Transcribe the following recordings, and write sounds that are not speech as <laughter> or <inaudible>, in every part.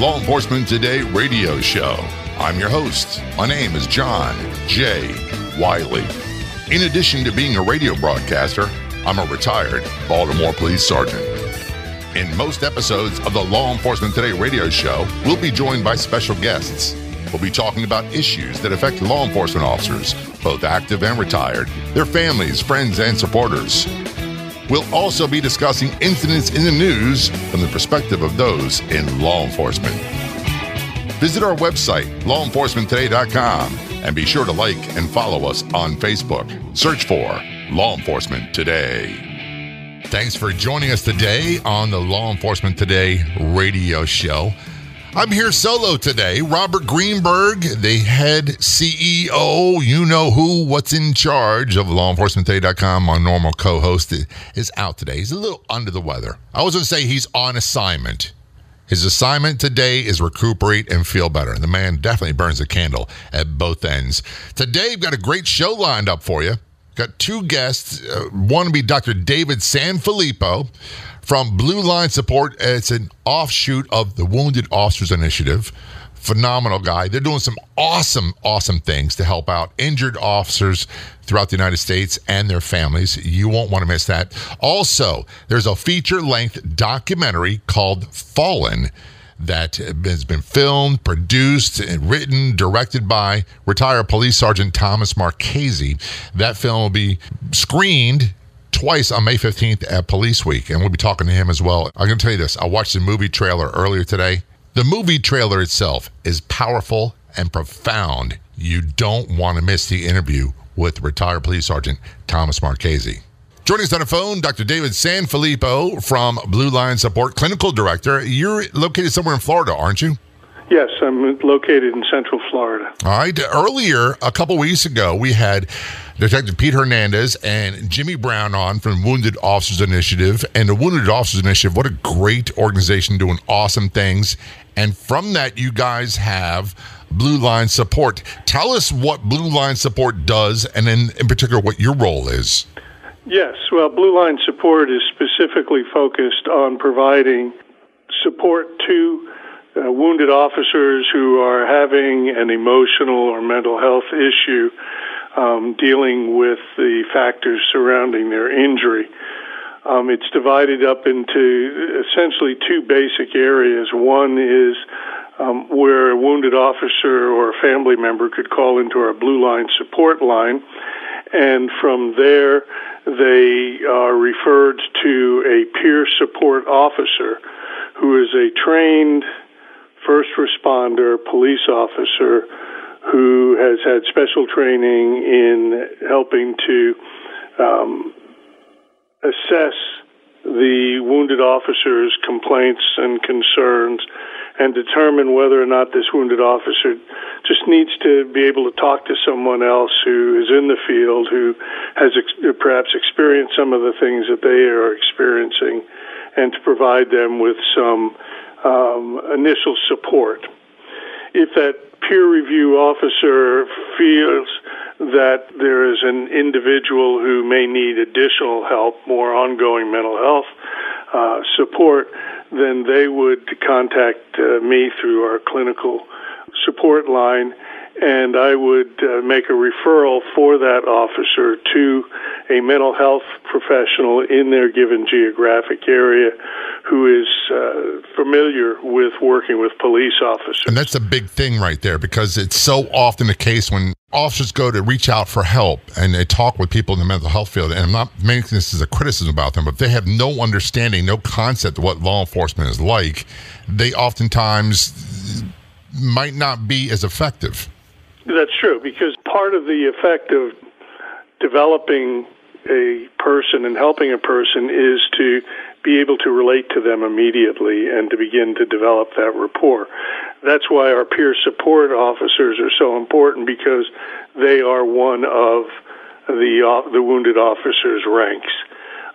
Law Enforcement Today radio show. I'm your host. My name is John J. Wiley. In addition to being a radio broadcaster, I'm a retired Baltimore police sergeant. In most episodes of the Law Enforcement Today radio show, we'll be joined by special guests. We'll be talking about issues that affect law enforcement officers, both active and retired, their families, friends, and supporters. We'll also be discussing incidents in the news from the perspective of those in law enforcement. Visit our website, lawenforcementtoday.com, and be sure to like and follow us on Facebook. Search for Law Enforcement Today. Thanks for joining us today on the Law Enforcement Today radio show. I'm here solo today. Robert Greenberg, the head CEO, you know who, what's in charge of lawenforcementtoday.com, my normal co host, is out today. He's a little under the weather. I was going to say he's on assignment. His assignment today is recuperate and feel better. The man definitely burns a candle at both ends. Today, we've got a great show lined up for you. Got two guests. Uh, one will be Dr. David Sanfilippo from Blue Line Support. It's an offshoot of the Wounded Officers Initiative. Phenomenal guy. They're doing some awesome, awesome things to help out injured officers throughout the United States and their families. You won't want to miss that. Also, there's a feature length documentary called Fallen that has been filmed, produced, written, directed by retired police sergeant Thomas Marchese. That film will be screened twice on May 15th at Police Week, and we'll be talking to him as well. I'm going to tell you this I watched the movie trailer earlier today. The movie trailer itself is powerful and profound. You don't want to miss the interview with retired police sergeant Thomas Marchese. Joining us on the phone, Dr. David Sanfilippo from Blue Line Support, Clinical Director. You're located somewhere in Florida, aren't you? Yes, I'm located in Central Florida. All right. Earlier, a couple weeks ago, we had Detective Pete Hernandez and Jimmy Brown on from Wounded Officers Initiative. And the Wounded Officers Initiative, what a great organization doing awesome things. And from that, you guys have Blue Line Support. Tell us what Blue Line Support does, and then in particular, what your role is. Yes, well, Blue Line Support is specifically focused on providing support to uh, wounded officers who are having an emotional or mental health issue um, dealing with the factors surrounding their injury. Um, it's divided up into essentially two basic areas. One is um, where a wounded officer or a family member could call into our Blue Line support line, and from there they are referred to a peer support officer who is a trained first responder police officer who has had special training in helping to um, assess the wounded officer's complaints and concerns and determine whether or not this wounded officer just needs to be able to talk to someone else who is in the field who has ex- perhaps experienced some of the things that they are experiencing and to provide them with some um, initial support. If that peer review officer feels that there is an individual who may need additional help, more ongoing mental health uh, support, then they would contact uh, me through our clinical support line and I would uh, make a referral for that officer to a mental health professional in their given geographic area who is uh, familiar with working with police officers. And that's a big thing right there because it's so often the case when officers go to reach out for help and they talk with people in the mental health field, and I'm not making this as a criticism about them, but they have no understanding, no concept of what law enforcement is like, they oftentimes might not be as effective. That's true because part of the effect of developing a person and helping a person is to be able to relate to them immediately and to begin to develop that rapport. That's why our peer support officers are so important because they are one of the uh, the wounded officers' ranks.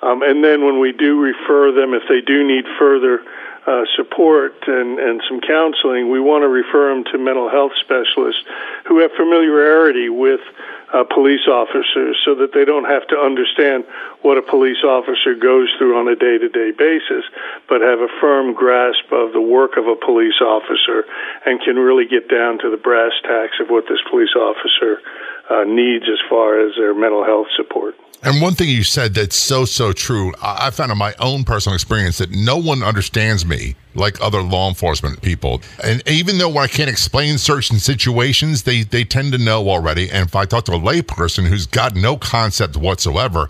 Um, and then when we do refer them, if they do need further uh, support and, and some counseling, we want to refer them to mental health specialists who have familiarity with uh, police officers so that they don't have to understand what a police officer goes through on a day to day basis, but have a firm grasp of the work of a police officer and can really get down to the brass tacks of what this police officer uh, needs as far as their mental health support. And one thing you said that's so, so true, I found in my own personal experience that no one understands me like other law enforcement people. And even though I can't explain certain situations, they, they tend to know already. And if I talk to a layperson who's got no concept whatsoever,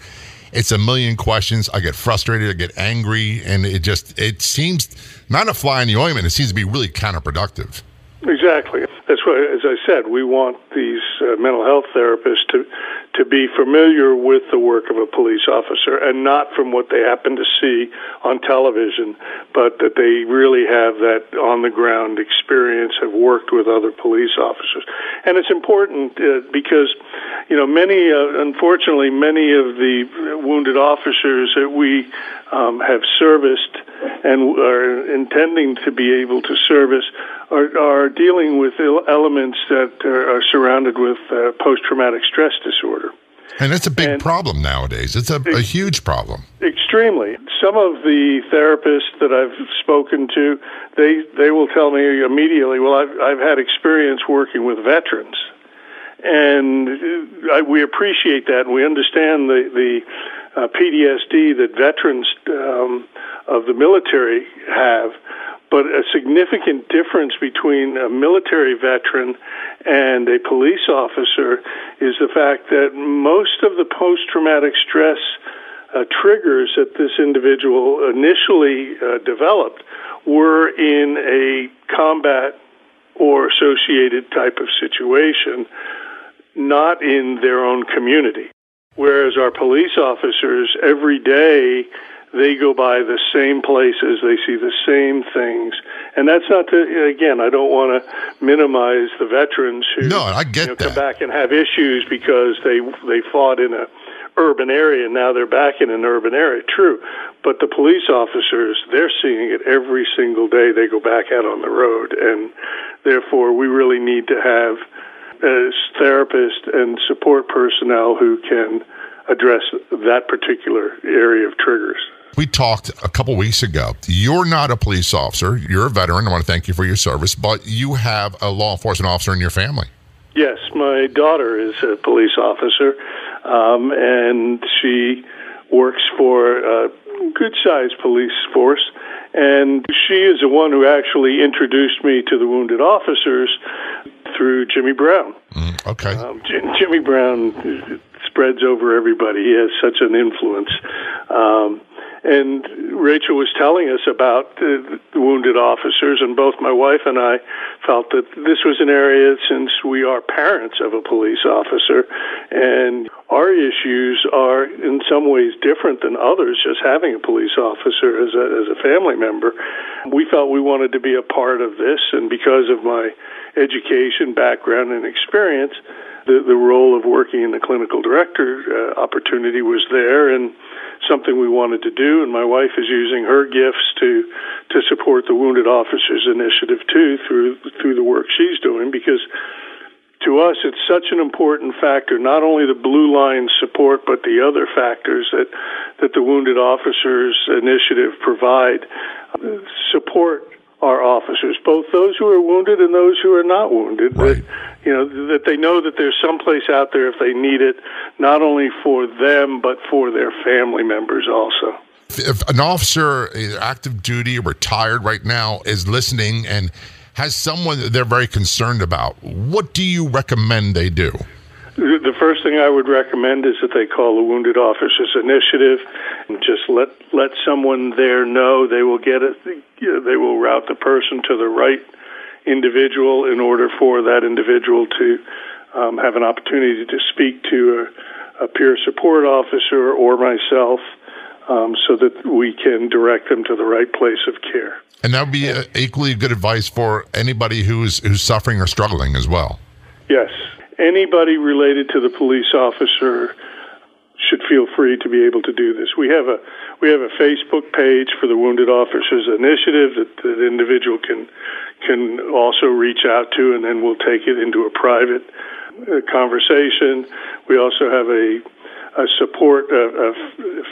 it's a million questions. I get frustrated, I get angry, and it just, it seems not a fly in the ointment. It seems to be really counterproductive. Exactly. That's why, as I said, we want these uh, mental health therapists to to be familiar with the work of a police officer and not from what they happen to see on television, but that they really have that on the ground experience, have worked with other police officers. And it's important uh, because, you know, many, uh, unfortunately, many of the wounded officers that we um, have serviced and are intending to be able to service are, are dealing with elements that are, surrounded with uh, post traumatic stress disorder. And it's a big and problem nowadays. It's a, a huge problem. Extremely. Some of the therapists that I've spoken to, they they will tell me immediately, "Well, I've I've had experience working with veterans." And I, we appreciate that, and we understand the the uh, PTSD that veterans um, of the military have. But a significant difference between a military veteran and a police officer is the fact that most of the post traumatic stress uh, triggers that this individual initially uh, developed were in a combat or associated type of situation, not in their own community. Whereas our police officers every day they go by the same places, they see the same things, and that's not to again. I don't want to minimize the veterans who no, I get you know, that. come back and have issues because they they fought in a urban area and now they're back in an urban area. True, but the police officers they're seeing it every single day. They go back out on the road, and therefore we really need to have as therapists and support personnel who can address that particular area of triggers. We talked a couple weeks ago. You're not a police officer. You're a veteran. I want to thank you for your service, but you have a law enforcement officer in your family. Yes, my daughter is a police officer, um, and she works for a good sized police force. And she is the one who actually introduced me to the wounded officers through Jimmy Brown. Mm, okay. Um, Jimmy Brown spreads over everybody. He has such an influence. Um, and Rachel was telling us about the, the wounded officers, and both my wife and I felt that this was an area, since we are parents of a police officer, and our issues are in some ways different than others, just having a police officer as a, as a family member. We felt we wanted to be a part of this, and because of my education, background, and experience, the, the role of working in the clinical director uh, opportunity was there, and something we wanted to do, and my wife is using her gifts to to support the Wounded Officers Initiative too through through the work she's doing because to us it's such an important factor not only the blue line support but the other factors that that the Wounded Officers Initiative provide. Support our officers, both those who are wounded and those who are not wounded. Right. That you know that they know that there's some place out there if they need it, not only for them but for their family members also. If an officer, either active duty or retired right now, is listening and has someone that they're very concerned about, what do you recommend they do? The first thing I would recommend is that they call the Wounded Officers Initiative just let let someone there know they will get it. They will route the person to the right individual in order for that individual to um, have an opportunity to speak to a, a peer support officer or myself, um, so that we can direct them to the right place of care. And that would be uh, equally good advice for anybody who's who's suffering or struggling as well. Yes, anybody related to the police officer should feel free to be able to do this. We have a we have a Facebook page for the Wounded Officers Initiative that the individual can can also reach out to, and then we'll take it into a private uh, conversation. We also have a, a support a, a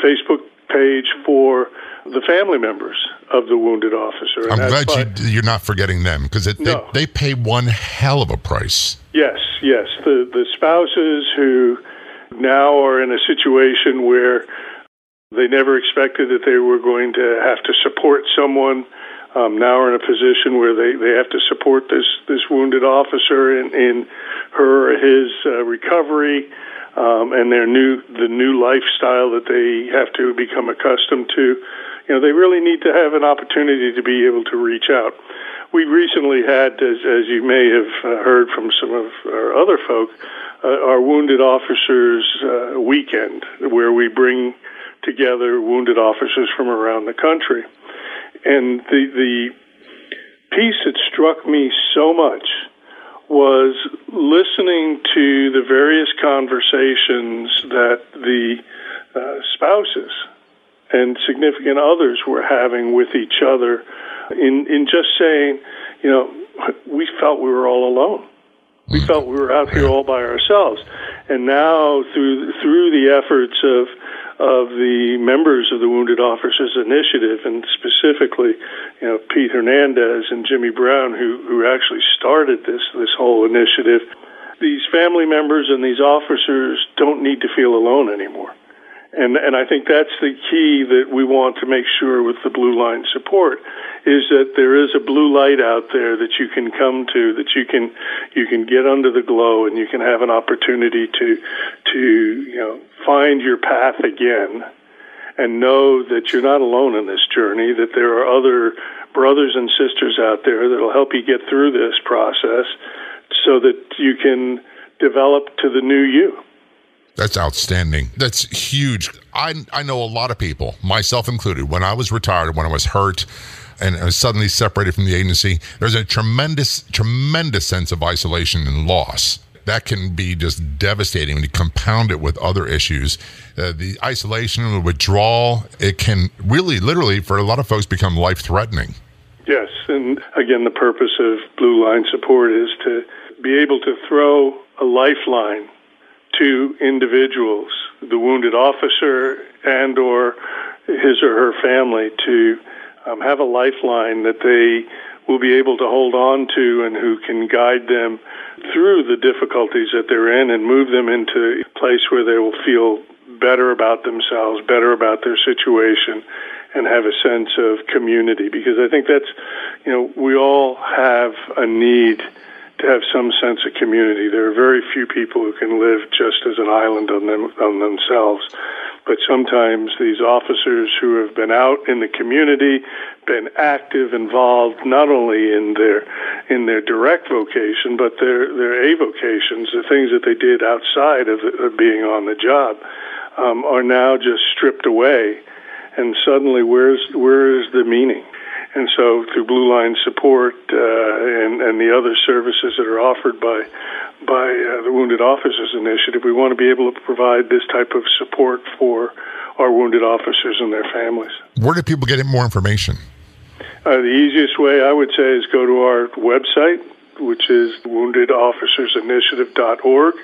Facebook page for the family members of the wounded officer. I'm glad you, you're not forgetting them because no. they, they pay one hell of a price. Yes, yes. The the spouses who now are in a situation where they never expected that they were going to have to support someone. Um, now are in a position where they, they have to support this this wounded officer in, in her or his uh, recovery um, and their new the new lifestyle that they have to become accustomed to. You know, they really need to have an opportunity to be able to reach out. We recently had, as, as you may have uh, heard from some of our other folk, uh, our wounded officers uh, weekend, where we bring together wounded officers from around the country. And the the piece that struck me so much was listening to the various conversations that the uh, spouses and significant others were having with each other in in just saying, you know, we felt we were all alone. We felt we were out here all by ourselves. And now through through the efforts of of the members of the Wounded Officers Initiative, and specifically, you know, Pete Hernandez and Jimmy Brown, who who actually started this this whole initiative. These family members and these officers don't need to feel alone anymore. And, and I think that's the key that we want to make sure with the Blue Line support is that there is a blue light out there that you can come to, that you can you can get under the glow, and you can have an opportunity to to you know find your path again, and know that you're not alone in this journey. That there are other brothers and sisters out there that'll help you get through this process, so that you can develop to the new you. That's outstanding. That's huge. I I know a lot of people, myself included. When I was retired, when I was hurt, and I was suddenly separated from the agency, there's a tremendous, tremendous sense of isolation and loss. That can be just devastating when you compound it with other issues. Uh, the isolation the withdrawal, it can really, literally, for a lot of folks, become life threatening. Yes. And again, the purpose of Blue Line support is to be able to throw a lifeline to individuals, the wounded officer and or his or her family to um, have a lifeline that they will be able to hold on to and who can guide them through the difficulties that they're in and move them into a place where they will feel better about themselves, better about their situation, and have a sense of community. Because I think that's, you know, we all have a need to have some sense of community. There are very few people who can live just as an island on them on themselves. But sometimes these officers who have been out in the community, been active, involved not only in their in their direct vocation, but their their avocations, the things that they did outside of, of being on the job, um, are now just stripped away. And suddenly, where's where is the meaning? And so, through Blue Line support uh, and, and the other services that are offered by by uh, the Wounded Officers Initiative, we want to be able to provide this type of support for our wounded officers and their families. Where do people get more information? Uh, the easiest way I would say is go to our website, which is woundedofficersinitiative.org,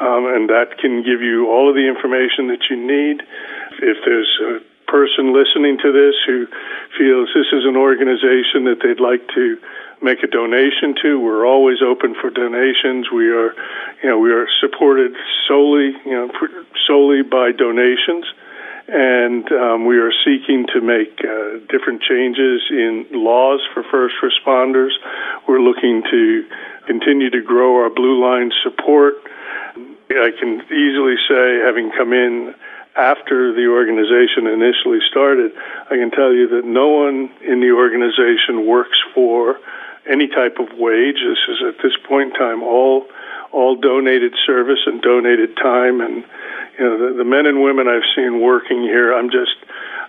um, and that can give you all of the information that you need. If there's a person listening to this who feels this is an organization that they'd like to make a donation to, we're always open for donations. We are, you know, we are supported solely, you know, solely by donations, and um, we are seeking to make uh, different changes in laws for first responders. We're looking to continue to grow our Blue Line support. I can easily say, having come in after the organization initially started, I can tell you that no one in the organization works for any type of wage. This is at this point in time all all donated service and donated time, and you know the, the men and women I've seen working here. I'm just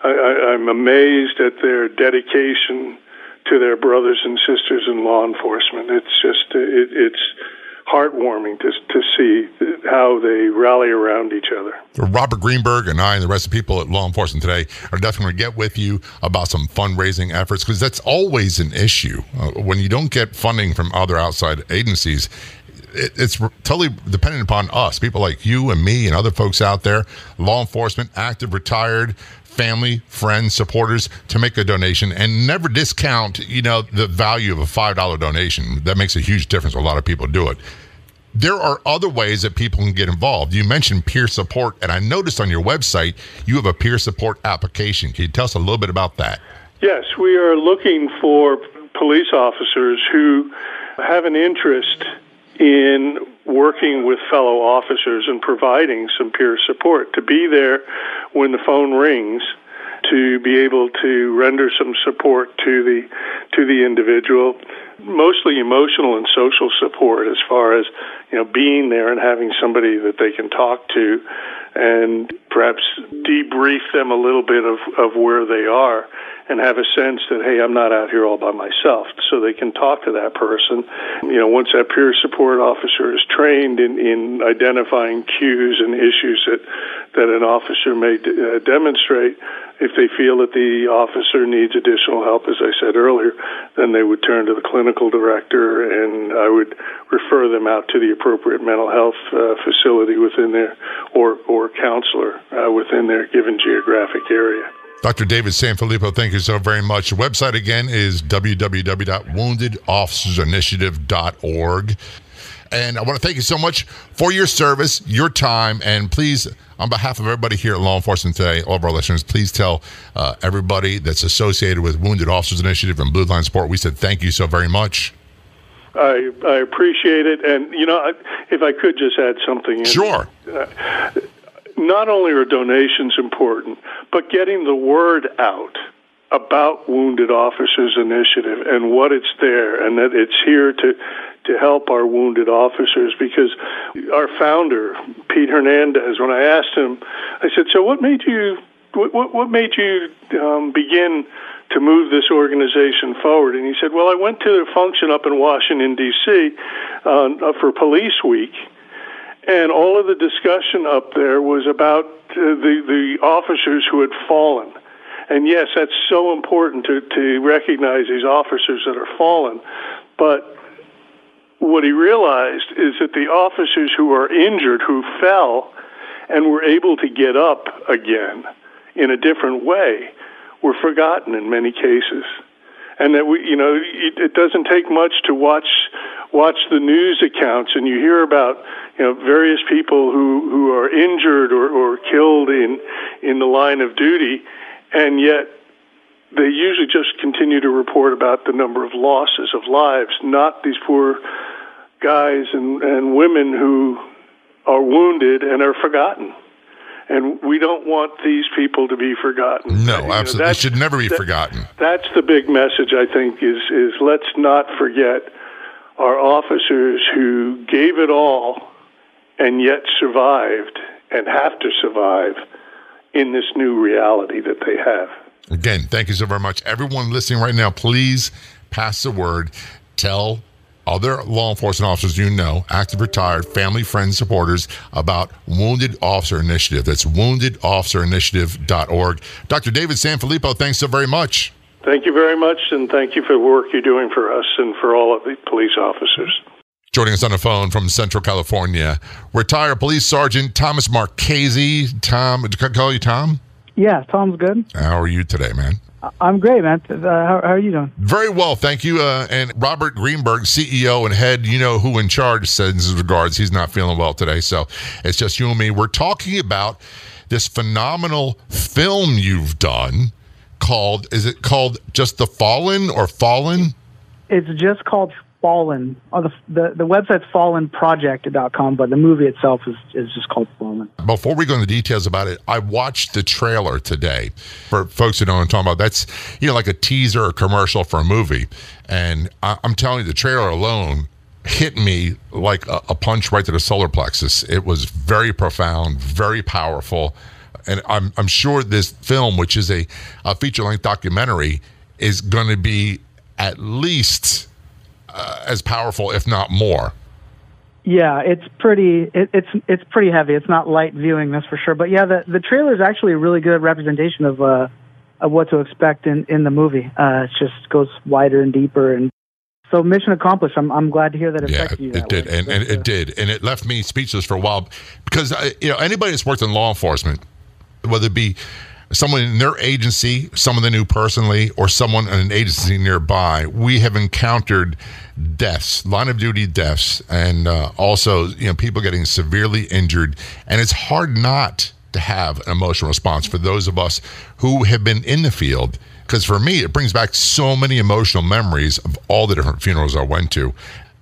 I, I, I'm amazed at their dedication to their brothers and sisters in law enforcement. It's just it, it's heartwarming to to see how they rally around each other. Robert Greenberg and I and the rest of the people at Law Enforcement Today are definitely going to get with you about some fundraising efforts because that's always an issue uh, when you don't get funding from other outside agencies. It, it's totally dependent upon us, people like you and me and other folks out there, law enforcement, active, retired, family, friends, supporters to make a donation and never discount, you know, the value of a $5 donation. That makes a huge difference. A lot of people do it. There are other ways that people can get involved. You mentioned peer support, and I noticed on your website you have a peer support application. Can you tell us a little bit about that? Yes, we are looking for police officers who have an interest in working with fellow officers and providing some peer support to be there when the phone rings to be able to render some support to the to the individual mostly emotional and social support as far as you know being there and having somebody that they can talk to. And perhaps debrief them a little bit of, of where they are and have a sense that hey i'm not out here all by myself. So they can talk to that person. You know once that peer support officer is trained in, in identifying cues and issues that that an officer may d- uh, demonstrate if they feel that the officer needs additional help, as I said earlier, then they would turn to the clinical director, and I would refer them out to the appropriate mental health uh, facility within their or or counselor uh, within their given geographic area. Dr. David Sanfilippo, thank you so very much. The website again is www.woundedofficersinitiative.org. And I want to thank you so much for your service, your time, and please, on behalf of everybody here at Law Enforcement Today, all of our listeners, please tell uh, everybody that's associated with Wounded Officers Initiative and Blue Line Support, we said thank you so very much. I, I appreciate it. And, you know, if I could just add something. In, sure. Uh, not only are donations important, but getting the word out about Wounded Officers Initiative and what it's there and that it's here to to help our wounded officers because our founder Pete Hernandez when I asked him I said so what made you what what, what made you um, begin to move this organization forward and he said well I went to a function up in Washington D.C. Uh, for Police Week and all of the discussion up there was about uh, the the officers who had fallen and yes, that's so important to, to recognize these officers that are fallen. But what he realized is that the officers who are injured, who fell and were able to get up again in a different way, were forgotten in many cases. And that we, you know, it, it doesn't take much to watch watch the news accounts and you hear about you know various people who who are injured or, or killed in in the line of duty and yet they usually just continue to report about the number of losses of lives, not these poor guys and, and women who are wounded and are forgotten. And we don't want these people to be forgotten. No, you absolutely. They should never be that, forgotten. That's the big message, I think, is, is let's not forget our officers who gave it all and yet survived and have to survive in this new reality that they have. Again, thank you so very much. Everyone listening right now, please pass the word. Tell other law enforcement officers you know, active, retired, family, friends, supporters, about Wounded Officer Initiative. That's woundedofficerinitiative.org. Dr. David Sanfilippo, thanks so very much. Thank you very much, and thank you for the work you're doing for us and for all of the police officers. Joining us on the phone from Central California, retired police sergeant Thomas Marchese. Tom, did I call you Tom? Yeah, Tom's good. How are you today, man? I'm great, man. Uh, how, how, are you doing? Very well, thank you. Uh, and Robert Greenberg, CEO and head, you know who in charge, sends his regards. He's not feeling well today, so it's just you and me. We're talking about this phenomenal film you've done called. Is it called just The Fallen or Fallen? It's just called Fallen. Oh, the, the, the website's fallenproject.com, but the movie itself is, is just called Fallen. Before we go into details about it, I watched the trailer today. For folks who don't know what I'm talking about, that's you know like a teaser or commercial for a movie. And I, am telling you, the trailer alone hit me like a, a punch right to the solar plexus. It was very profound, very powerful. And I'm, I'm sure this film, which is a, a feature length documentary, is going to be at least uh, as powerful, if not more. Yeah, it's pretty. It, it's it's pretty heavy. It's not light viewing, that's for sure. But yeah, the the trailer is actually a really good representation of uh of what to expect in in the movie. Uh, it just goes wider and deeper, and so mission accomplished. I'm I'm glad to hear that it Yeah, affected you. it that did, and, and uh, it did, and it left me speechless for a while because I, you know anybody that's worked in law enforcement, whether it be someone in their agency, someone they knew personally, or someone in an agency nearby, we have encountered deaths, line of duty deaths, and uh, also you know people getting severely injured, and it's hard not to have an emotional response for those of us who have been in the field. Because for me, it brings back so many emotional memories of all the different funerals I went to.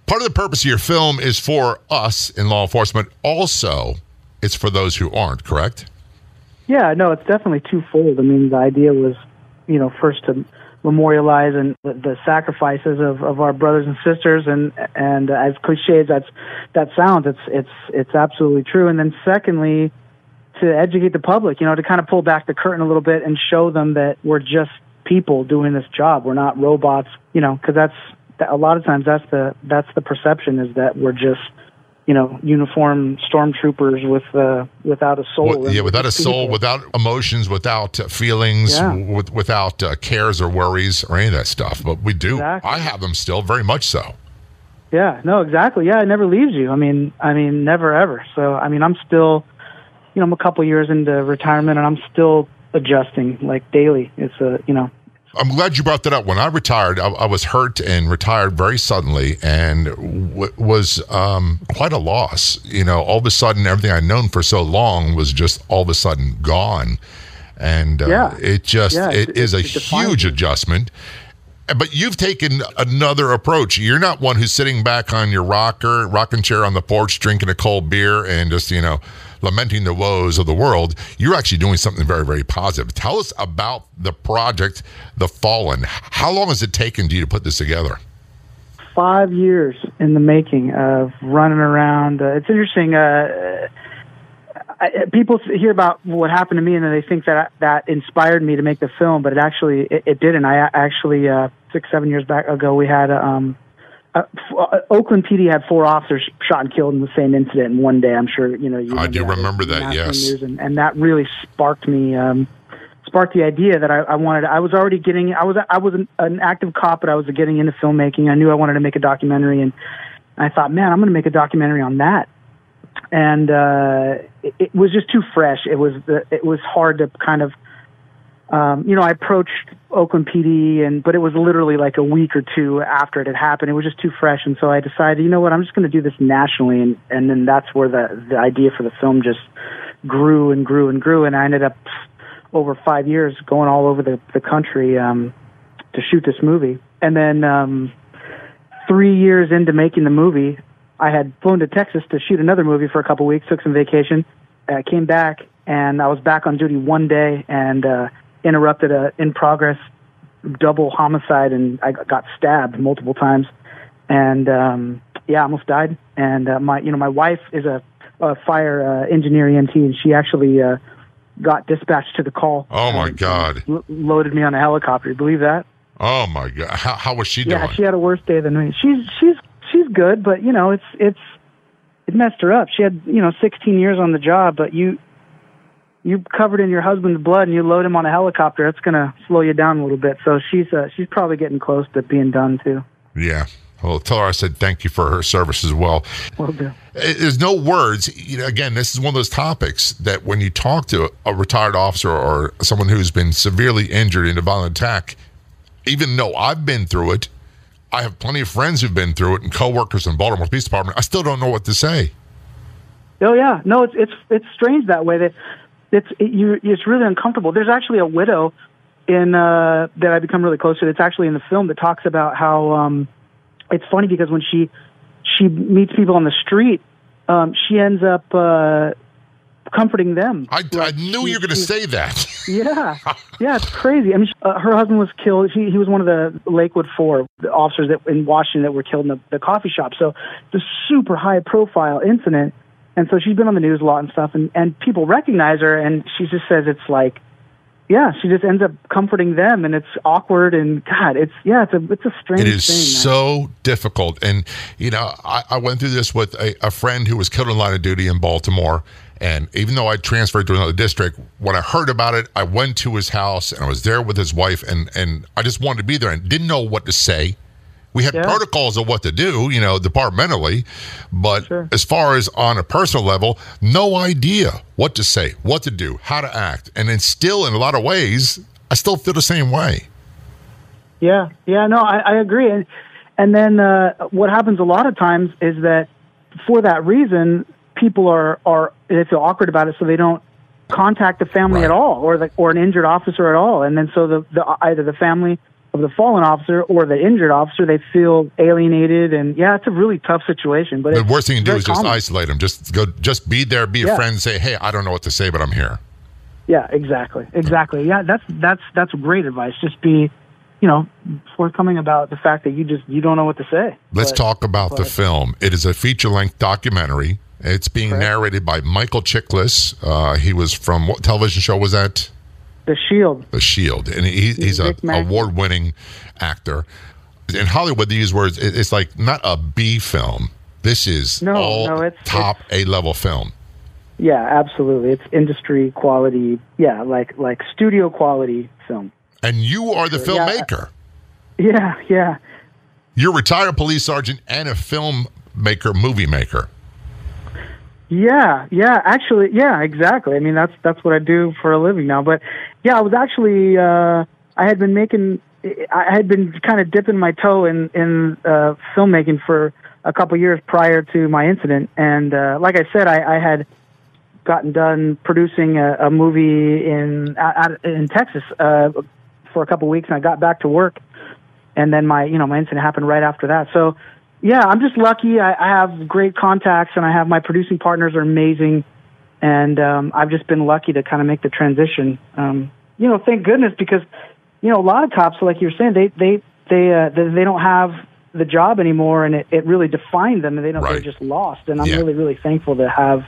Part of the purpose of your film is for us in law enforcement. Also, it's for those who aren't, correct? Yeah, no, it's definitely twofold. I mean, the idea was, you know, first to memorialize and the, the sacrifices of, of our brothers and sisters, and and as cliche as that's that sounds, it's it's it's absolutely true. And then secondly, to educate the public, you know, to kind of pull back the curtain a little bit and show them that we're just people doing this job. We're not robots, you know, because that's a lot of times that's the that's the perception is that we're just you know uniformed stormtroopers with uh, without a soul. And yeah, without a soul, people. without emotions, without uh, feelings, Yeah. with, without uh, cares or worries or any of that stuff. But we do. Exactly. I have them still, very much so. Yeah, no, exactly. Yeah, it never leaves you. I mean, I mean, never ever. So, I mean, I'm still, you know, I'm a couple years into retirement, and I'm still adjusting like daily. It's a, you know, I'm glad you brought that up. When I retired, I, I was hurt and retired very suddenly, and w- was um, quite a loss. You know, all of a sudden, everything I'd known for so long was just all of a sudden gone, and uh, Yeah. it just Yeah, it it- is a huge you. adjustment. But you've taken another approach. You're not one who's sitting back on your rocker, rocking chair on the porch, drinking a cold beer, and just you know lamenting the woes of the world. You're actually doing something very, very positive. Tell us about the project, The Fallen. How long has it taken you to put this together? five years in the making of running around. Uh, it's interesting. Uh, I, people hear about what happened to me, and then they think that that inspired me to make the film, but it actually it, it didn't. I actually uh, six seven years back ago we had um, uh, uh, Oakland PD had four officers shot and killed in the same incident in one day. I'm sure you know. You I do that. remember that, yes. and, and that really sparked me. Um, sparked the idea that I, I wanted. I was already getting. I was I was an, an active cop, but I was getting into filmmaking. I knew I wanted to make a documentary, and I thought, man, I'm going to make a documentary on that. And uh, it, it was just too fresh. It was the, it was hard to kind of, um, you know, I approached Oakland PD, and but it was literally like a week or two after it had happened. It was just too fresh, and so I decided, you know what, I'm just going to do this nationally, and and then that's where the the idea for the film just grew and grew and grew, and I ended up over five years going all over the the country um, to shoot this movie, and then um, three years into making the movie, I had flown to Texas to shoot another movie for a couple weeks, took some vacation, uh, came back, and I was back on duty one day. And uh, interrupted a in progress double homicide, and I got stabbed multiple times, and um, yeah, I almost died. And uh, my you know my wife is a, a fire uh, engineer EMT, and she actually uh, got dispatched to the call. Oh my God! Lo- loaded me on a helicopter. Believe that? Oh my God! How, how was she doing? Yeah, she had a worse day than me. She's she's she's good, but you know, it's it's it messed her up. She had you know 16 years on the job, but you you covered in your husband's blood and you load him on a helicopter. that's gonna slow you down a little bit. So she's uh, she's probably getting close to being done too. yeah. Well, tell her I said thank you for her service as well. Will do. There's no words. You know, again, this is one of those topics that when you talk to a retired officer or someone who's been severely injured in a violent attack, even though I've been through it, I have plenty of friends who've been through it and coworkers in Baltimore Police Department. I still don't know what to say. Oh yeah, no, it's it's it's strange that way. That it's it, you it's really uncomfortable. There's actually a widow in uh, that I become really close to. It's actually in the film that talks about how um, it's funny because when she she meets people on the street, um, she ends up uh, comforting them. I, I knew she- you were going to say that. <laughs> Yeah, <laughs> yeah, it's crazy. I mean, uh, her husband was killed. He he was one of the Lakewood Four the officers that in Washington that were killed in the, the coffee shop. So a super high profile incident, and so she's been on the news a lot and stuff, and and people recognize her, and she just says it's like yeah, she just ends up comforting them, and it's awkward. And God, it's yeah, it's a it's a strange. It is thing, so difficult, and you know, I, I went through this with a, a friend who was killed in line of duty in Baltimore. And even though I transferred to another district, when I heard about it, I went to his house and I was there with his wife, and and I just wanted to be there and didn't know what to say. We had Yeah. protocols of what to do, you know, departmentally, but Sure. as far as on a personal level, no idea what to say, what to do, how to act, and then still, in a lot of ways, I still feel the same way. Yeah, yeah, no, I, I agree. And and then uh, what happens a lot of times is that for that reason, people are are they feel awkward about it, so they don't contact the family Right. at all, or the or an injured officer at all. And then so the, the either the family of the fallen officer or the injured officer, they feel alienated, and yeah, it's a really tough situation. But The it's worst thing you can do is just isolate them. Just go, just be there, be a Yeah. friend, say, "Hey, I don't know what to say, but I'm here." Yeah, exactly, exactly. Yeah, that's that's that's great advice. Just be, you know, forthcoming about the fact that you just you don't know what to say. Let's But- talk about the film. It is a feature-length documentary. It's being Correct. narrated by Michael Chiklis. Uh, he was from what television show was that? The Shield. The Shield, and he, he's a Vic award-winning actor. In Hollywood, these words. It's like not a B film. This is No, all no, it's- top A-level film. Yeah, absolutely. It's industry quality. Yeah, like like studio quality film. And you are the Yeah. filmmaker. Yeah, yeah. You're a retired police sergeant and a filmmaker, movie maker. Yeah, yeah, actually, yeah, exactly. I mean, that's that's what I do for a living now. But yeah, I was actually uh, I had been making, I had been kind of dipping my toe in in uh, filmmaking for a couple years prior to my incident, and uh, like I said, I, I had gotten done producing a, a movie in out, in Texas uh, for a couple weeks, and I got back to work, and then my you know my incident happened right after that. So yeah, I'm just lucky. I, I have great contacts, and I have my producing partners are amazing, and um, I've just been lucky to kind of make the transition. Um, you know, thank goodness because you know a lot of cops, like you're saying, they they they uh, they, they don't have the job anymore, and it, it really defined them, and they don't Right. they're just lost. And I'm Yeah. really really thankful to have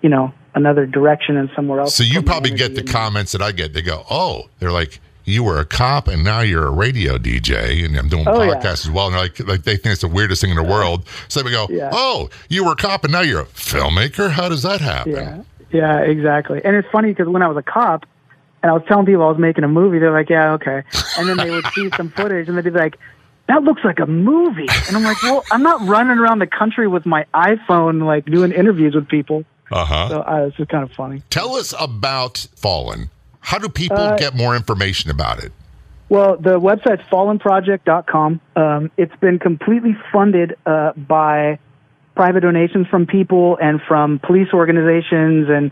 you know another direction and somewhere else. So you probably get the comments that I get. They go, "Oh, they're like." You were a cop and now you're a radio DJ, and I'm doing Oh, yeah. podcasts as well. And like, like they think it's the weirdest thing in the world. So we go, Yeah. "Oh, you were a cop and now you're a filmmaker. How does that happen?" Yeah, yeah, exactly. And it's funny because when I was a cop and I was telling people I was making a movie, they're like, "Yeah, okay," and then they would see some footage and they'd be like, "That looks like a movie," and I'm like, "Well, I'm not running around the country with my iPhone like doing interviews with people." Uh huh. So uh, it's just kind of funny. Tell us about Fallen. How do people Uh, get more information about it? Well, the website's fallenproject.com. Um, it's been completely funded uh, by private donations from people and from police organizations and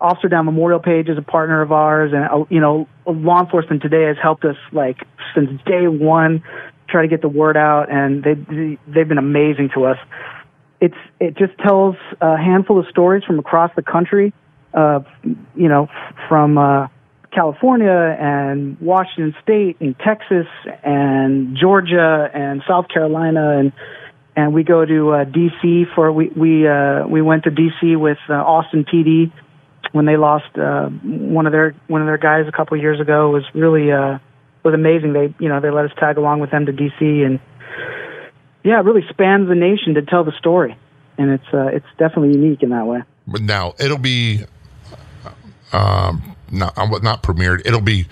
Officer Down Memorial Page is a partner of ours, and uh, you know, law enforcement today has helped us like since day one, try to get the word out, and they they've been amazing to us. It's it just tells a handful of stories from across the country, uh, you know, from uh, California and Washington State and Texas and Georgia and South Carolina and and we go to uh, DC for we we uh, we went to DC with uh, Austin PD when they lost uh, one of their one of their guys a couple of years ago. It was really uh, was amazing. They you know they let us tag along with them to DC and yeah, it really spans the nation to tell the story, and it's uh, it's definitely unique in that way. But now it'll be um not not premiered. It'll be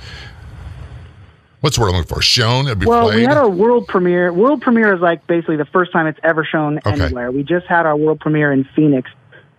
what's the word I'm looking for? Shown. It'll be Well, played. we had our world premiere. World premiere is like basically the first time it's ever shown Okay. anywhere. We just had our world premiere in Phoenix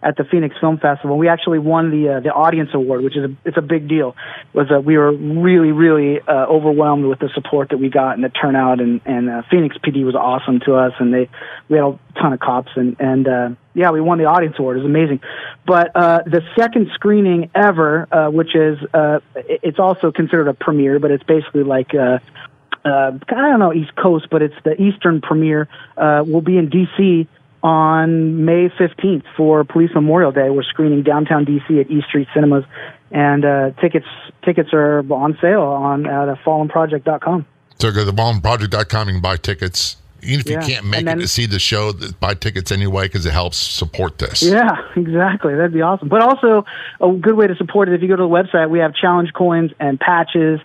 at the Phoenix Film Festival. We actually won the uh, the audience award, which is a it's a big deal. Was uh, we were really really uh, overwhelmed with the support that we got and the turnout, and and uh, Phoenix PD was awesome to us, and they we had a ton of cops, and and uh, yeah, we won the audience award. It was amazing. But uh, the second screening ever, uh, which is uh, it's also considered a premiere, but it's basically like. Uh, uh, I don't know East Coast, but it's the Eastern premiere. Uh, will be in DC on May 15th for Police Memorial Day. We're screening downtown DC at East Street Cinemas, and uh, tickets tickets are on sale on at uh, fallenproject.com. So go to theballproject.com. You can buy tickets. even if Yeah. you can't make then- it to see the show, buy tickets anyway because it helps support this. Yeah, <laughs> exactly. That'd be awesome. But also, a good way to support it if you go to the website, we have challenge coins and patches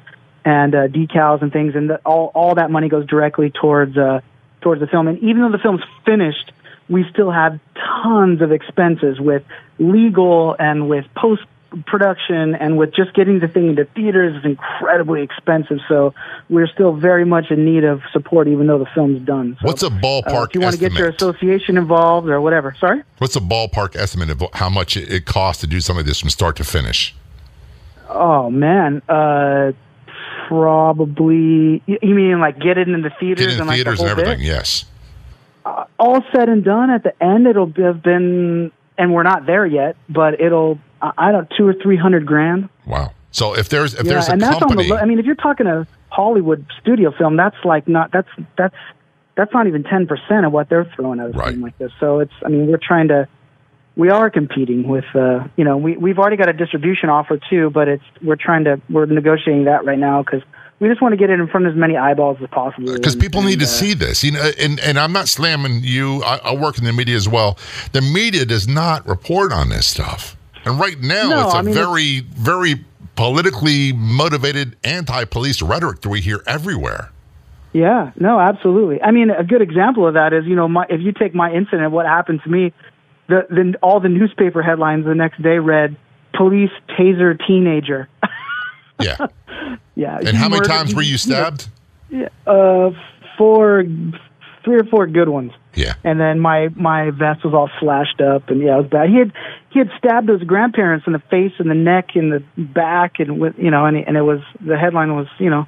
and uh, decals and things, and the, all all that money goes directly towards uh, towards the film. And even though the film's finished, we still have tons of expenses with legal and with post production and with just getting the thing into theaters is incredibly expensive. So we're still very much in need of support, even though the film's done. So, What's a uh, ballpark if you want to get your estimate? association involved or whatever. Sorry. What's a ballpark estimate of how much it, costs to do something like this from start to finish? Oh man, uh, probably. You mean like get it in the theaters in and like theaters the and everything. bit? Yes. All said and done, at the end, it'll have been, and we're not there yet, but it'll. I don't two or three hundred grand. Wow. So if there's if yeah, there's a and that's company, on the. I mean, if you're talking a Hollywood studio film, that's like not. That's that's that's not even ten percent of what they're throwing at a Right. like this. So it's. I mean, we're trying to. We are competing with. Uh, you know, we we've already got a distribution offer too, but it's we're trying to we're negotiating that right now because we just want to get it in front of as many eyeballs as possible. because and- people need to uh, see this. You know, and and I'm not slamming you. I, I work in the media as well. The media does not report on this stuff, and right now No, it's a I mean, very very politically motivated anti-police rhetoric that we hear everywhere. Yeah, no, absolutely. I mean, a good example of that is, you know, my, if you take my incident, what happened to me, the, the all the newspaper headlines the next day read, "Police taser teenager." <laughs> Yeah. <laughs> yeah. And how many murdered- times were you stabbed? know, uh, four, three or four good ones. Yeah. And then my my vest was all slashed up, and yeah, it was bad. He had he had stabbed his grandparents in the face and the neck and the back, and with you know, and and it was the headline was you know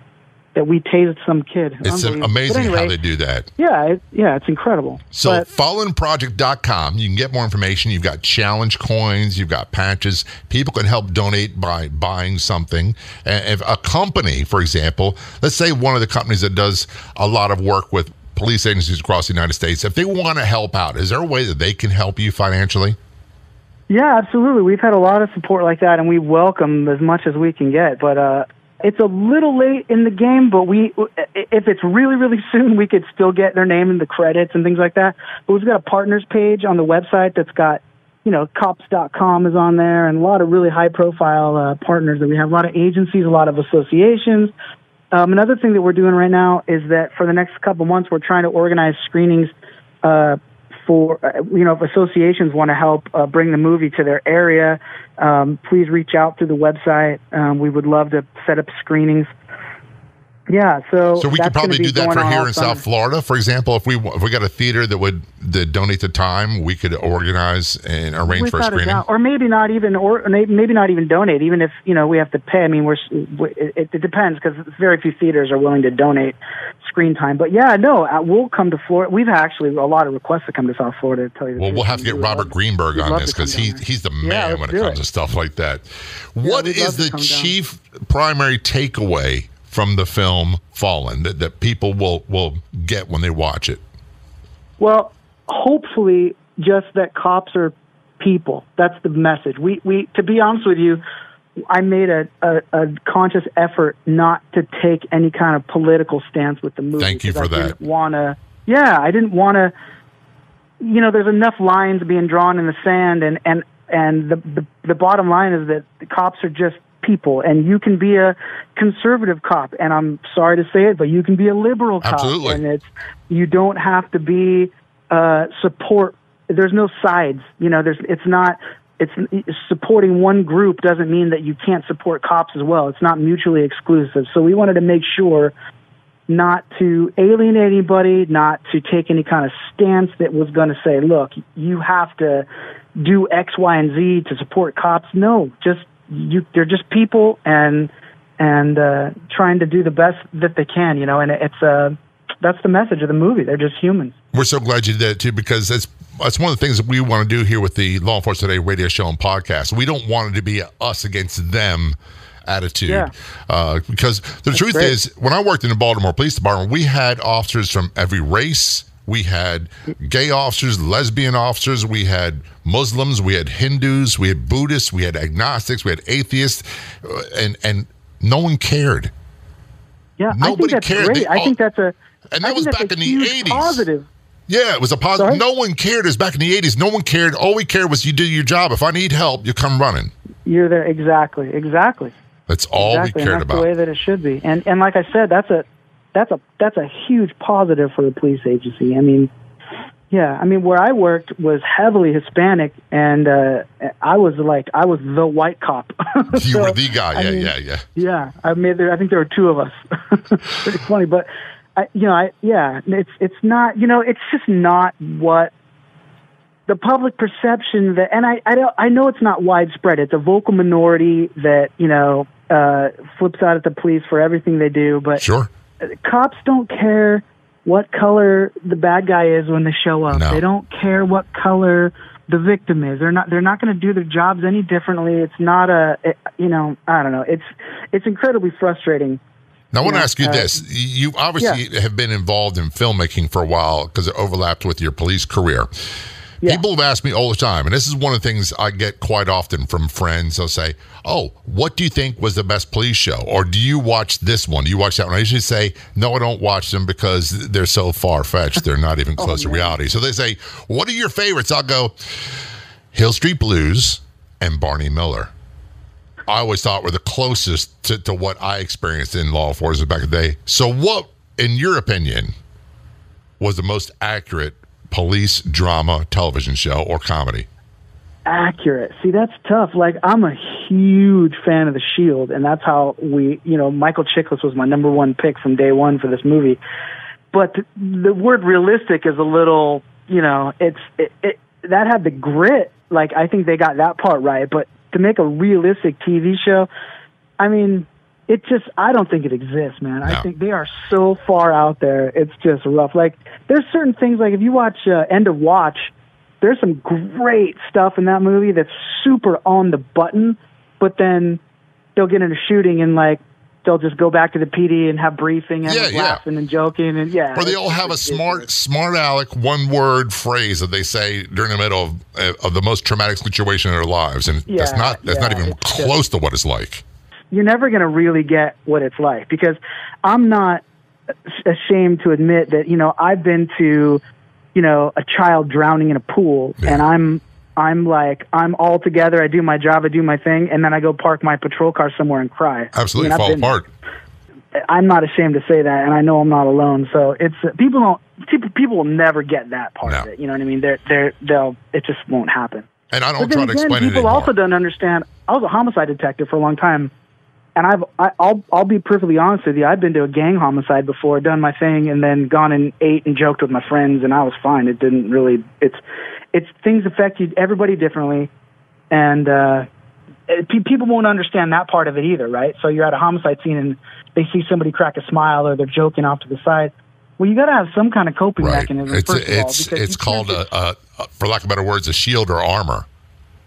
that we tased some kid. It's amazing anyway, how they do that. Yeah, it, yeah, it's incredible. So But- fallenproject.com, you can get more information. You've got challenge coins, you've got patches. People can help donate by buying something. And if a company, for example, let's say one of the companies that does a lot of work with police agencies across the United States, if they want to help out, is there a way that they can help you financially? Yeah, absolutely. We've had a lot of support like that, and we welcome as much as we can get. But uh, it's a little late in the game. But we, if it's really, really soon, we could still get their name in the credits and things like that. But we've got a partners page on the website that's got, you know, cops.com is on there, and a lot of really high-profile uh, partners that we have. A lot of agencies, a lot of associations. Um, another thing that we're doing right now is that for the next couple months, we're trying to organize screenings uh, for uh, you know if associations want to help uh, bring the movie to their area. Um, please reach out through the website. Um, we would love to set up screenings. Yeah, so So we could probably do that for here in summer. South Florida, for example. If we if we got a theater that would that donate the time, we could organize and arrange for a Without a screening. or maybe not even, or maybe not even donate. Even if you know we have to pay. I mean, we're we- it, it depends because very few theaters are willing to donate screen time. But yeah, no, uh, we'll come to Florida. We've actually a lot of requests to come to South Florida. To tell you, the Well, truth. we'll have to get Robert love Greenberg on this because he he's the man let's when it comes it. to stuff like that. What we'd is the come down. chief primary takeaway from the film Fallen that, that people will will get when they watch it? Well, hopefully, just that cops are people. That's the message. We we to be honest with you, I made a, a, a conscious effort not to take any kind of political stance with the movie. Thank you for I that. Wanna. Yeah, I didn't want to. You know, there's enough lines being drawn in the sand, and and and the the, the bottom line is that the cops are just people and you can be a conservative cop and I'm sorry to say it but you can be a liberal cop Absolutely. and it's you don't have to be uh support there's no sides you know there's it's not it's supporting one group doesn't mean that you can't support cops as well it's not mutually exclusive so we wanted to make sure not to alienate anybody, not to take any kind of stance that was going to say, look, you have to do X, Y, and Z to support cops. No, just you, they're just people and and uh, trying to do the best that they can, you know. And it's uh, that's the message of the movie. They're just humans. We're so glad you did it too because that's that's one of the things that we want to do here with the Law Enforcement Today radio show and podcast. We don't want it to be a us against them attitude Yeah. uh, because the truth great. is when I worked in the Baltimore Police Department, we had officers from every race. We had gay officers, lesbian officers, we had Muslims, we had Hindus, we had Buddhists, we had agnostics, we had atheists, uh, and and no one cared. Yeah, I think that's cared. great. They I think that's a And that I was back in the 80s. Positive. Yeah, it was a positive. Sorry? No one cared. It was back in the 80s. No one cared. All we cared was you do your job. If I need help, you come running. You're there exactly, exactly. That's all exactly. we cared and that's about. the way that it should be. And and like I said, that's a that's a that's a huge positive for the police agency. I mean, yeah, I mean where I worked was heavily Hispanic, and uh, I was like I was the white cop. <laughs> you were the guy. I Yeah, mean, yeah, yeah. Yeah, I made there. I think there were two of us. <laughs> Pretty funny, but I, you know, I yeah, it's it's not. You know, it's just not what the public perception that, and I I don't I know it's not widespread. It's a vocal minority that you know uh, flips out at the police for everything they do, but Sure. Cops don't care what color the bad guy is when they show up. No. They don't care what color the victim is. They're not. They're not going to do their jobs any differently. It's not a. It, you know. I don't know. It's it's incredibly frustrating. Now, I want to ask you uh, this. You obviously have been involved in filmmaking for a while because it overlapped with your police career. Yeah. People have asked me all the time, and this is one of the things I get quite often from friends. They'll say, Oh, what do you think was the best police show? Or do you watch this one? Do you watch that one? I usually say, No, I don't watch them because they're so far fetched. They're not even <laughs> Oh, close to reality. So they say, What are your favorites? I'll go, Hill Street Blues and Barney Miller. I always thought were the closest to, to what I experienced in law enforcement back in the day. So, what, in your opinion, was the most accurate police drama television show or comedy? accurate. See, that's tough. Like I'm a huge fan of The Shield, and that's how we, you know, Michael Chiklis was my number one pick from day one for this movie. But the, the word realistic is a little, you know, it's it, it that had the grit. Like I think they got that part right, but to make a realistic TV show, I mean. It just, I don't think it exists, man. No. I think they are so far out there. It's just rough. Like, there's certain things, like if you watch uh, End of Watch, there's some great stuff in that movie that's super on the button, but then they'll get into shooting and like they'll just go back to the PD and have briefing and Yeah, yeah. laughing and joking and yeah. Or they it's all just have a smart, smart aleck one word phrase that they say during the middle of, of the most traumatic situation in their lives, and that's not that's not even it's just- close to what it's like. You're never going to really get what it's like because I'm not ashamed to admit that you know I've been to you know a child drowning in a pool Yeah. and I'm I'm like I'm all together. I do my job, I do my thing, and then I go park my patrol car somewhere and cry. Absolutely I mean, fall been, apart I'm not ashamed to say that, and I know I'm not alone. So it's people don't people people will never get that part of it. You know what I mean? They're they're they'll it just won't happen. And I don't try to again, explain it people also don't understand. I was a homicide detective for a long time, and I've I, I'll I'll be perfectly honest with you. I've been to a gang homicide before, done my thing, and then gone and ate and joked with my friends, and I was fine. It didn't really. It's it's things affect you everybody differently, and uh, it- pe- people won't understand that part of it either, right? So you're at a homicide scene and they see somebody crack a smile or they're joking off to the side. Well, you got to have some kind of coping right. mechanism. It's first of all, it's it's called a, a, for lack of better words, a shield or armor.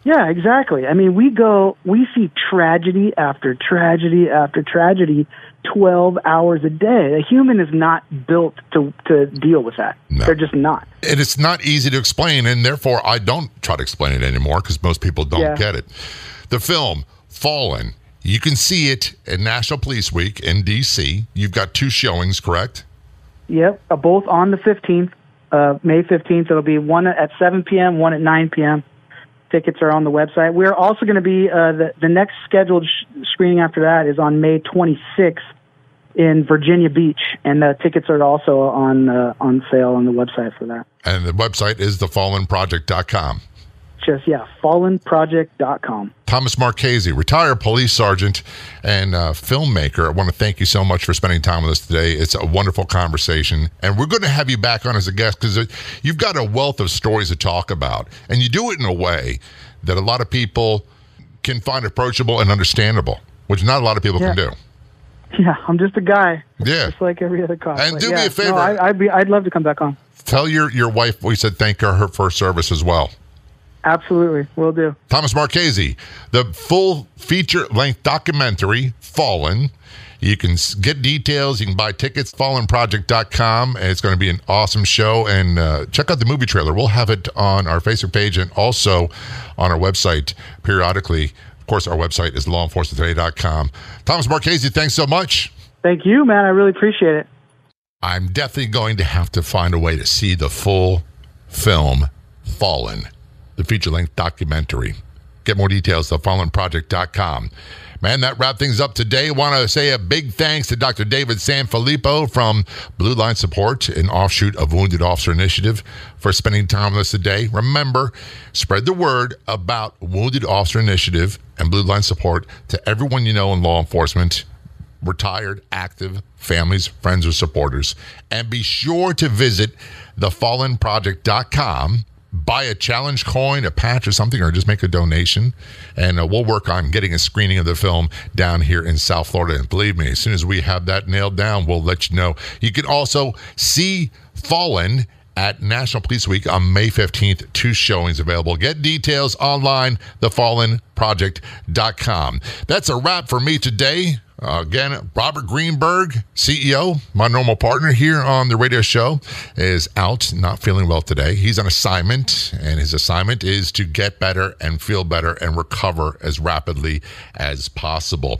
Yeah, exactly. I mean, we go, we see tragedy after tragedy after tragedy, twelve hours a day. A human is not built to to deal with that. No. They're just not. and it's not easy to explain, and therefore I don't try to explain it anymore because most people don't Yeah. get it. The film Fallen, you can see it at National Police Week in D.C. You've got two showings, correct? Yep, uh, both on the fifteenth, uh, May fifteenth. It'll be one at seven p.m., one at nine p.m. Tickets are on the website. We're also going to be uh, the the next scheduled sh- screening after that is on May twenty sixth in Virginia Beach, and the tickets are also on uh, on sale on the website for that. And the website is thefallenproject.com. Just yeah, fallenproject.com. Thomas Marchese, retired police sergeant and uh, filmmaker. I want to thank you so much for spending time with us today. It's a wonderful conversation, and we're going to have you back on as a guest because you've got a wealth of stories to talk about, and you do it in a way that a lot of people can find approachable and understandable, which not a lot of people can do. Yeah, I'm just a guy, Yeah. just like every other cop. And But do me a favor. No, I, I'd be, I'd love to come back on. Tell your your wife we said thank her for her service as well. Absolutely, will do. Thomas Marchese, the full feature length documentary, Fallen. You can get details. You can buy tickets, fallenproject.com. It's going to be an awesome show. And uh, check out the movie trailer. We'll have it on our Facebook page and also on our website periodically. Of course, our website is lawenforcementtoday.com. Thomas Marchese, thanks so much. Thank you, man. I really appreciate it. I'm definitely going to have to find a way to see the full film Fallen, the feature length documentary. Get more details at fallenproject.com. Man, that wrap things up today. Want to say a big thanks to Dr. David Sanfilippo from Blue Line Support, an offshoot of Wounded Officer Initiative, for spending time with us today. Remember, spread the word about Wounded Officer Initiative and Blue Line Support to everyone you know in law enforcement, retired, active, families, friends, or supporters. And be sure to visit thefallenproject.com buy a challenge coin, a patch, or something, or just make a donation. And uh, we'll work on getting a screening of the film down here in South Florida. And believe me, as soon as we have that nailed down, we'll let you know. You can also see Fallen at National Police Week on May 15th. Two showings available. Get details online, thefallenproject.com. That's a wrap for me today. Uh, again, Robert Greenberg, CEO, my normal partner here on the radio show, is out, not feeling well today. He's on assignment, and his assignment is to get better and feel better and recover as rapidly as possible.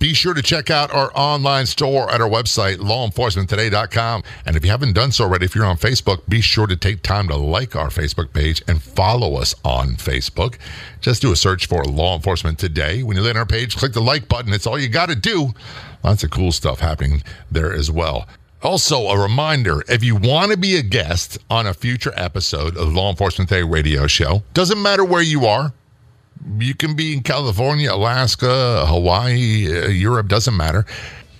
Be sure to check out our online store at our website, lawenforcementtoday.com. And if you haven't done so already, if you're on Facebook, be sure to take time to like our Facebook page and follow us on Facebook. Just do a search for Law Enforcement Today. When you land on our page, click the like button. It's all you got to do. Lots of cool stuff happening there as well. Also, a reminder if you want to be a guest on a future episode of Law Enforcement Today radio show, doesn't matter where you are, you can be in California, Alaska, Hawaii, uh, Europe, doesn't matter.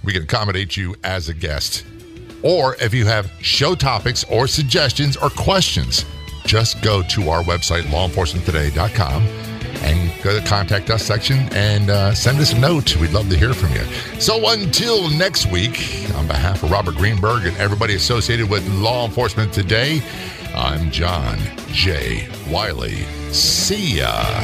We can accommodate you as a guest. Or if you have show topics or suggestions or questions, just go to our website, lawenforcementtoday.com, and go to the contact us section and uh, send us a note. We'd love to hear from you. So until next week, on behalf of Robert Greenberg and everybody associated with Law Enforcement Today, I'm John J. Wiley. Cia.